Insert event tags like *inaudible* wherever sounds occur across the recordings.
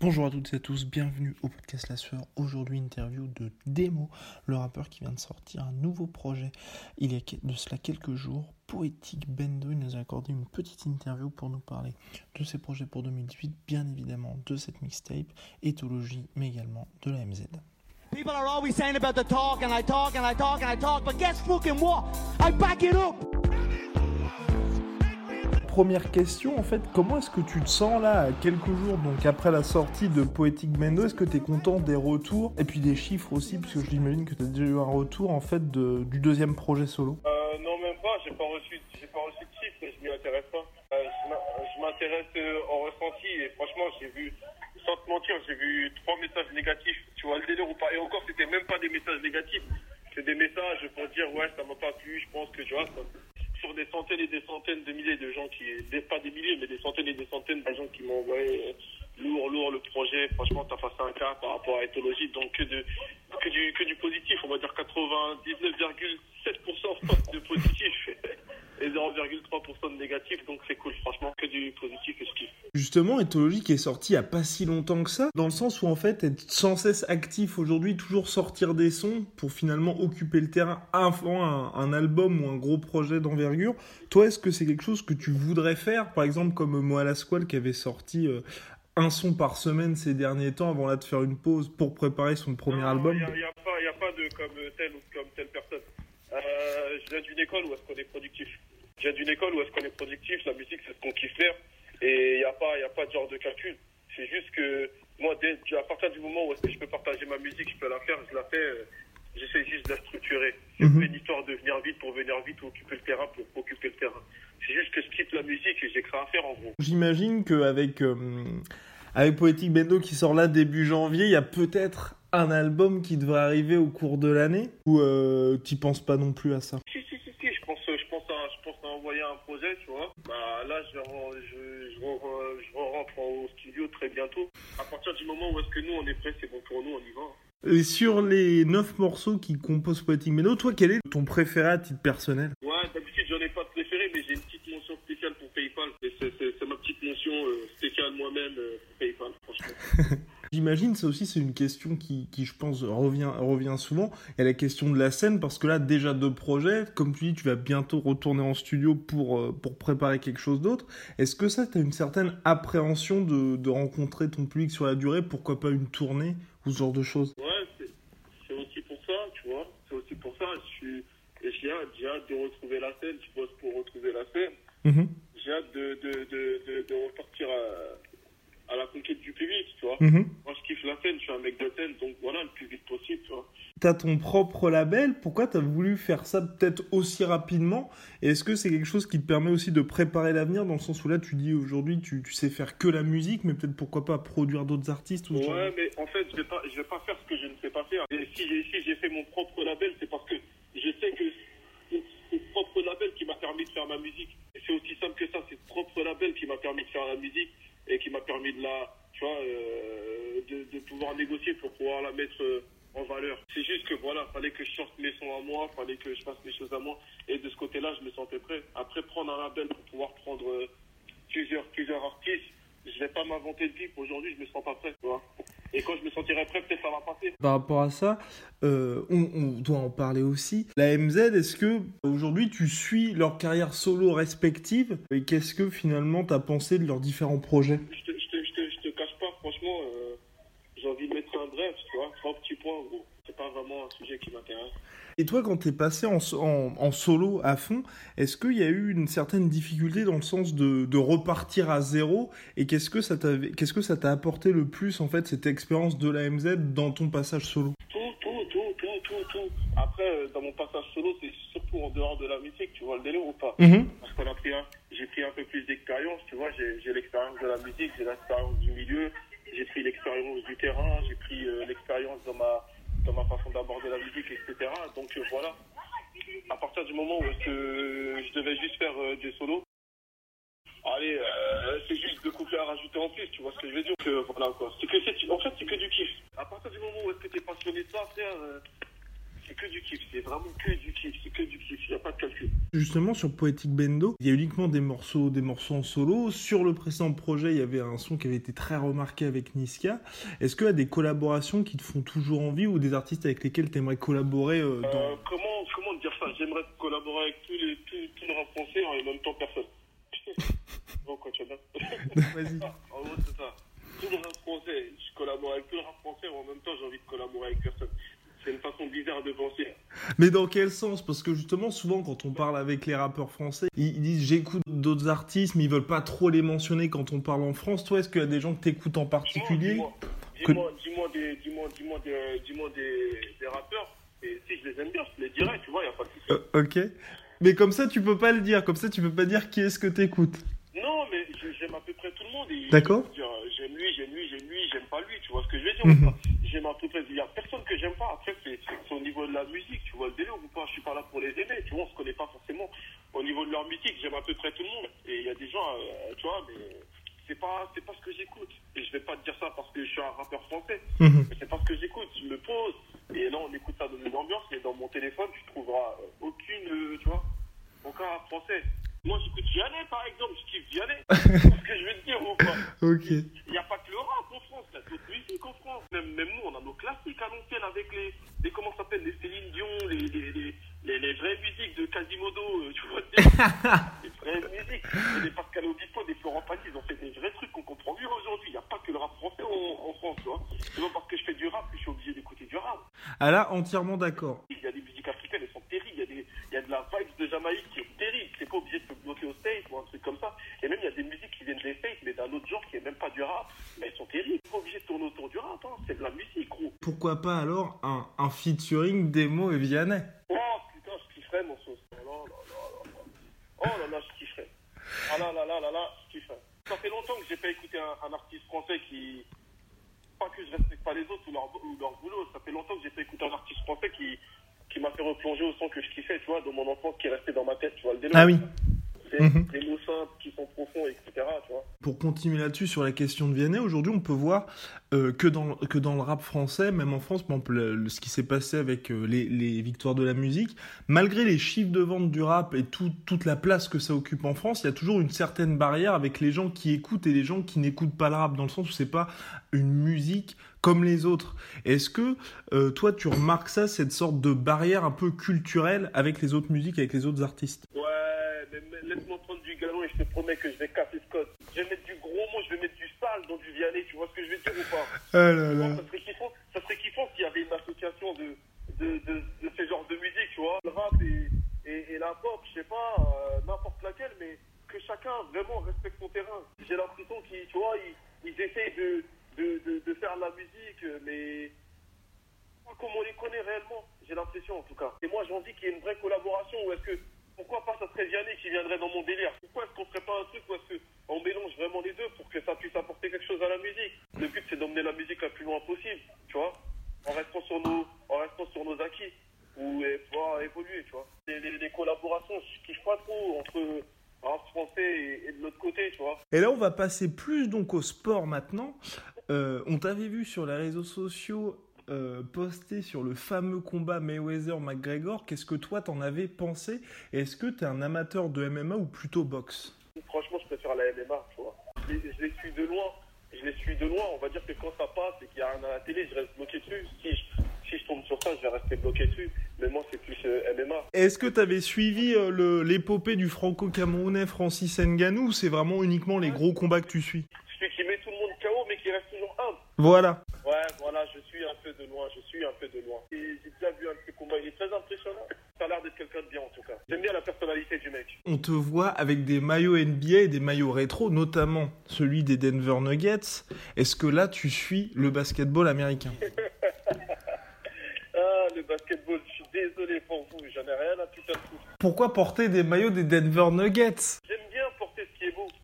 Bonjour à toutes et à tous, bienvenue au podcast La Sueur. Aujourd'hui, interview de Demo, le rappeur qui vient de sortir un nouveau projet il y a de cela quelques jours. Poétique Bendo, il nous a accordé une petite interview pour nous parler de ses projets pour 2018, bien évidemment de cette mixtape, éthologie, mais également de la MZ. People are always saying about the talk, and I talk, and I talk, and I talk, but guess fucking what? I back it up! Première question, en fait, comment est-ce que tu te sens là, quelques jours, donc après la sortie de Poetic Bendo Est-ce que tu es content des retours et puis des chiffres aussi, parce que je l'imagine que tu as déjà eu un retour en fait de, du deuxième projet solo? Euh, Non, même pas, j'ai pas reçu, pas reçu de chiffres, je m'y intéresse pas. Euh, je m'intéresse euh, au ressenti et franchement, j'ai vu, sans te mentir, j'ai vu trois messages négatifs. Tu vois le délire ou pas Et encore, c'était même pas des messages négatifs, c'est des messages pour dire ouais, ça m'a pas plu, je pense que tu vois. Ça, des centaines et des centaines de milliers de gens qui, pas des milliers, mais des centaines et des centaines de gens qui m'ont envoyé lourd, lourd le projet. Franchement, t'as passé un cas par rapport à Ethologie, donc que, que, du, que du positif, on va dire 99,7% de positif *laughs* et 0,3% de négatif, donc c'est cool, franchement, que du positif et ce. Justement, Ethologie qui est sorti il n'y a pas si longtemps que ça, dans le sens où en fait être sans cesse actif aujourd'hui, toujours sortir des sons pour finalement occuper le terrain avant un, un album ou un gros projet d'envergure. Toi, est-ce que c'est quelque chose que tu voudrais faire, par exemple comme Moala Squall qui avait sorti euh, un son par semaine ces derniers temps avant là de faire une pause pour préparer son premier non, album Il n'y a, a, a, pas de comme telle ou comme telle personne. Euh, je viens d'une école où est-ce qu'on est productif. Je viens d'une école où est-ce qu'on est productif, la musique c'est ce qu'on kiffe faire et il n'y a, pas, y a pas de genre de calcul. C'est juste que moi, dès, à partir du moment où est-ce que je peux partager ma musique, je peux la faire, je la fais, euh, j'essaie juste de la structurer. C'est Mhm. pas une histoire de venir vite pour venir vite ou occuper le terrain pour occuper le terrain. C'est juste que je quitte la musique et j'ai ça à faire en gros. J'imagine qu'avec euh, avec Poetic Bendo qui sort là début janvier, il y a peut-être un album qui devrait arriver au cours de l'année ou euh, tu penses pas non plus à ça? Si, si, si, si, je pense, je pense, à, je pense à envoyer un projet, tu vois. Bah, là, je, je, je, je re- rentre au studio très bientôt. À partir du moment où est-ce que nous, on est prêt, c'est bon pour nous, on y va. Et sur les 9 morceaux qui composent Poetic Bendo, toi quel est ton préféré à titre personnel Ouais, d'habitude, j'en ai pas de préféré, mais j'ai une petite mention spéciale pour PayPal. Et c'est, c'est, c'est ma petite mention euh, spéciale franchement. *laughs* J'imagine ça aussi c'est une question qui, qui je pense revient, revient souvent. Il y a la question de la scène parce que là déjà deux projets, comme tu dis tu vas bientôt retourner en studio pour, euh, pour préparer quelque chose d'autre. Est-ce que ça tu as une certaine appréhension de, de rencontrer ton public sur la durée, pourquoi pas une tournée ou ce genre de choses? Ouais, c'est, aussi pour ça, tu vois. C'est aussi pour ça. Je suis, et j'ai hâte, de retrouver la scène. Je bosse pour retrouver la scène. Mhm. J'ai hâte de, de, de, de, de repartir à, à la conquête du Mhm. Moi, je kiffe la scène, je suis un mec de scène, donc voilà, le plus vite possible, tu vois. T'as ton propre label, pourquoi t'as voulu faire ça peut-être aussi rapidement? Et est-ce que c'est quelque chose qui te permet aussi de préparer l'avenir dans le sens où là tu dis aujourd'hui tu, tu sais faire que la musique, mais peut-être pourquoi pas produire d'autres artistes ou Ouais, mais en fait, je vais pas, je vais pas faire ce que je ne sais pas faire. Et si j'ai, si j'ai fait mon propre label, c'est parce que je sais que c'est ce propre label qui m'a permis de faire ma musique. Et c'est aussi simple que ça, c'est ce propre label qui m'a permis de faire la musique et qui m'a permis de la, tu vois, euh, de, de pouvoir négocier pour pouvoir la mettre euh, en valeur. C'est juste que voilà, fallait que je sorte mes sons à moi, fallait que je fasse mes choses à moi. Et de ce côté-là, je me sentais prêt. Après, prendre un label pour pouvoir prendre euh, plusieurs, plusieurs artistes, je vais pas m'inventer de vie. Aujourd'hui, je me sens pas prêt, tu vois. Et quand je me sentirai prêt, peut-être ça va passer. Par rapport à ça, euh, on, on doit en parler aussi. La MZ, est-ce que aujourd'hui tu suis leur carrière solo respective? Et qu'est-ce que finalement t'as pensé de leurs différents projets? Je te, je te, je te, je te cache pas, franchement, euh, j'ai envie de mettre un bref, tu vois. Trois petits points, gros. C'est pas vraiment un sujet qui m'intéresse. Et toi, quand t'es passé en, so- en, en solo à fond, est-ce qu'il y a eu une certaine difficulté dans le sens de, de repartir à zéro? Et qu'est-ce que ça t'avait- qu'est-ce que ça t'a apporté le plus en fait cette expérience de la MZ dans ton passage solo? Tout, tout, tout, tout, tout, tout. Après, euh, dans mon passage solo, c'est surtout en dehors de la musique, tu vois le délire ou pas? Parce qu'on a pris un, j'ai pris un peu plus d'expérience, tu vois, j'ai l'expérience de la musique, j'ai l'expérience du milieu, j'ai pris l'expérience du terrain, j'ai pris euh, l'expérience dans ma, dans ma façon d'aborder la musique, etc. Donc euh, voilà, à partir du moment où que je devais juste faire euh, des solos, allez, euh, c'est juste de couplets à rajouter en plus, tu vois ce que je veux dire voilà, quoi. Que en fait, c'est que du kiff. À partir du moment où est-ce que t'es passionné de ça, frère, euh, c'est que du kiff, c'est vraiment que du kiff, c'est que du kiff, il n'y a pas de calcul. Justement, sur Poetic Bendo, il y a uniquement des morceaux, des morceaux en solo. Sur le précédent projet, il y avait un son qui avait été très remarqué avec Niska. Est-ce qu'il y a des collaborations qui te font toujours envie ou des artistes avec lesquels tu aimerais collaborer euh, dans... Euh, comment, comment dire ça? J'aimerais collaborer avec tous les, tous, tous les rap français en même temps personne. *laughs* bon, quoi, tu bien Vas-y. *laughs* En gros, c'est ça. Tout le rap français, je collabore avec tout le rap français, en même temps, j'ai envie de collaborer avec personne. C'est une façon bizarre de penser. Mais dans quel sens? Parce que justement, souvent, quand on parle avec les rappeurs français, ils disent j'écoute d'autres artistes, mais ils veulent pas trop les mentionner quand on parle en France. Toi, est-ce qu'il y a des gens que t'écoutes en particulier? Dis-moi, dis-moi des, dis-moi des, dis-moi des, des rappeurs, et si je les aime bien, je les dirai, tu vois, il a pas de souci. Euh, Ok. Mais comme ça, tu peux pas le dire. Comme ça, tu peux pas dire qui est-ce que t'écoutes. Non, mais j'aime à peu près tout le monde. D'accord. dire, J'aime lui, j'aime lui, j'aime lui, j'aime pas lui, tu vois ce que je veux dire ou pas? J'aime à peu près. Il y a personne que j'aime pas. Après, c'est au niveau de la musique, tu vois le délire ou pas Je suis pas là pour les aimer, tu vois, on se connaît pas forcément. Au niveau de leur musique, j'aime à peu près tout le monde. Et il y a des gens, euh, tu vois, mais c'est pas, c'est pas ce que j'écoute. Et je vais pas te dire ça parce que je suis un rappeur français. Mhm. Mais c'est pas ce que j'écoute. Je me pose. Et là, on écoute ça dans une ambiance, mais dans mon téléphone, tu trouveras euh, aucune, euh, tu vois, aucun rap français. Moi, j'écoute Vianney, par exemple, je kiffe Vianney. c'est ce que je veux te dire ou pas Ok. Il n'y a pas que le rap en France, il y a d'autres musiques en France. Même, même nous, on a nos classiques à l'ancienne avec les, les comment ça s'appelle, les Céline Dion, les, les, les, les, les vraies musiques de Quasimodo, euh, tu vois, des, *laughs* les vraies musiques. Et les Pascal Obispo, des Florent Pagny, ils ont fait des vrais trucs qu'on comprend mieux aujourd'hui. Il n'y a pas que le rap français en, en France, tu vois. C'est pas parce que je fais du rap que je suis obligé d'écouter du rap. Ah là, entièrement d'accord. Il y a des musiques africaines, elles sont terribles. Il y a, des, il y a de la vibe de Jamaïque qui est terrible. C'est pas obligé de te bloquer au States ou un truc comme ça. Et même, il y a des musiques qui viennent des States, mais d'un autre genre qui est même pas du rap. Mais elles sont terribles. Pas obligé de tourner autour du rap, hein. C'est de la musique, gros. Pourquoi pas alors un, un featuring Demo et Vianney? Oh putain, je kifferais mon sauce. Oh là là là là. Oh là là, je kifferais. Ah là là là là là, je kifferais. Ça fait longtemps que j'ai pas écouté un, un artiste français qui. Pas que je respecte pas les autres ou leur, ou leur boulot, ça fait longtemps que j'ai pas écouté un artiste français qui, qui m'a fait replonger au son que je kiffais, tu vois, dans mon enfance qui est resté dans ma tête, tu vois, le délire. Ah oui. C'est Mhm. des mots simples qui sont profonds, etc., tu vois. Pour continuer là-dessus sur la question de Vianney, aujourd'hui on peut voir euh, que, dans, que dans le rap français, même en France, par exemple, le- le- ce qui s'est passé avec euh, les, les victoires de la musique, malgré les chiffres de vente du rap et tout- toute la place que ça occupe en France, il y a toujours une certaine barrière avec les gens qui écoutent et les gens qui n'écoutent pas le rap, dans le sens où c'est pas une musique comme les autres. Est-ce que euh, toi tu remarques ça, cette sorte de barrière un peu culturelle avec les autres musiques, avec les autres artistes? Laisse-moi prendre du galon et je te promets que je vais casser ce code. Je vais mettre du gros mot, je vais mettre du sale dans du Vianney, tu vois ce que je veux dire ou pas? *laughs* Ah là Bon, ça serait kiffant, ça serait kiffant s'il y avait une association de, de, de, de ces genres de musique, tu vois. Le rap et, et, et la pop, je sais pas, euh, n'importe laquelle, mais que chacun vraiment respecte son terrain. J'ai l'impression qu'ils, tu vois, ils, ils essayent de, de, de, de faire de la musique, mais comme on les connaît réellement. J'ai l'impression en tout cas. Et moi j'ai envie qu'il y ait une vraie collaboration. Ou est-ce que pourquoi pas ça serait Vianney qui viendrait dans mon délire Pourquoi est-ce qu'on ferait pas un truc où est-ce qu'on mélange vraiment les deux pour que ça puisse apporter quelque chose à la musique? Le but c'est d'emmener la musique le plus loin possible, tu vois, en restant sur nos, en restant sur nos acquis ou pouvoir évoluer, tu vois. Les, les- les collaborations, je kiffe pas trop entre rap français et, et de l'autre côté, tu vois. Et là, on va passer plus donc au sport maintenant. Euh, on t'avait vu sur les réseaux sociaux euh, poster sur le fameux combat Mayweather-McGregor. Qu'est-ce que toi t'en avais pensé? Est-ce que t'es un amateur de MMA ou plutôt boxe? Franchement, je préfère la MMA, tu vois. Je, les- je les suis de loin. Je les suis de loin. On va dire que quand ça passe et qu'il y a un à la télé, je reste bloqué dessus. Si je, si je tombe sur ça, je vais rester bloqué dessus. Mais moi, c'est plus euh, MMA. Est-ce que t'avais suivi euh, l'épopée du franco-camerounais Francis Ngannou ou c'est vraiment uniquement les gros combats que tu suis? Celui qui met tout le monde KO, mais qui reste toujours humble. Voilà. Ouais, voilà, je suis un peu de loin. Je suis un peu de loin. Et J'ai déjà vu un de ses combats. Il est très impressionnant. Ça a l'air d'être quelqu'un de bien, en tout cas. J'aime bien la personnalité du mec. On te voit avec des maillots NBA et des maillots rétro, notamment celui des Denver Nuggets. Est-ce que là, tu suis le basketball américain? *laughs* Ah, le basketball, je suis désolé pour vous. J'en ai rien à putain de foutre. Pourquoi porter des maillots des Denver Nuggets? J'aime bien porter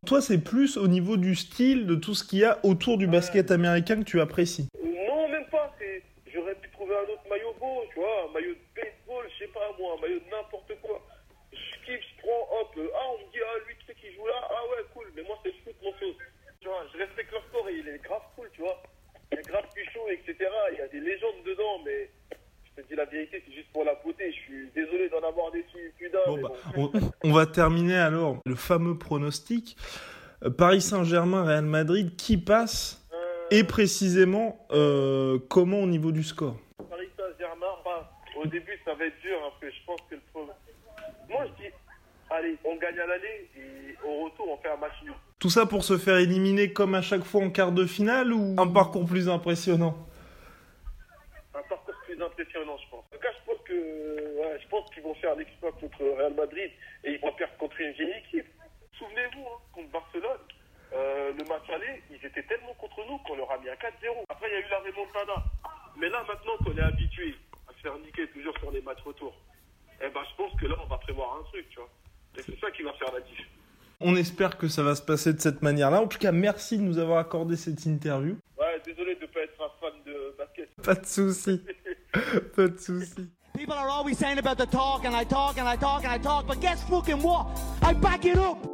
Toi, c'est plus au niveau du style, de tout ce qu'il y a autour du basket américain que tu apprécies. Non, même pas. c'est- J'aurais pu trouver un autre maillot beau, tu vois, un maillot de baseball, je sais pas moi, un maillot de n'importe quoi. Je kiffe, je prends, hop, euh, ah, on me dit, ah, lui, tu sais qui joue là, ah ouais, cool, mais moi, c'est le foot, mon chose. Tu vois, je respecte leur sport et il est grave cool, tu vois. Il est grave plus chaud, etc. Il y a des légendes dedans, mais je te dis la vérité, c'est juste pour la beauté. Je suis désolé d'en avoir déçu plus d'un. Bon, bah, bon. on, on va terminer alors le fameux pronostic. Euh, Paris Saint-Germain, Real Madrid, qui passe Euh, et précisément euh, comment au niveau du score? Paris Saint-Germain, bah, au début, ça va être dur, hein, parce que je pense que le Moi, je dis, allez, on gagne à l'aller et au retour, on fait un match nul. Tout ça pour se faire éliminer comme à chaque fois en quart de finale ou un parcours plus impressionnant? Plus impressionnant, je pense. En tout cas, je pense que, ouais, je pense qu'ils vont faire l'exploit contre Real Madrid et ils vont perdre contre une vieille équipe. Souvenez-vous, hein, contre Barcelone, euh, le match aller, ils étaient tellement contre nous qu'on leur a mis un 4-0. Après, il y a eu la remontada. Mais là, maintenant qu'on est habitué à se faire niquer toujours sur les matchs retour, eh ben, je pense que là, on va prévoir un truc, tu vois. Et c'est ça qui va faire la diff. On espère que ça va se passer de cette manière-là. En tout cas, merci de nous avoir accordé cette interview. Ouais, désolé de ne pas être un fan de basket. Pas de souci. *laughs* *laughs* Pas de souci. People are always saying about the talk, and I talk, and I talk, and I talk, but guess fucking what? I back it up.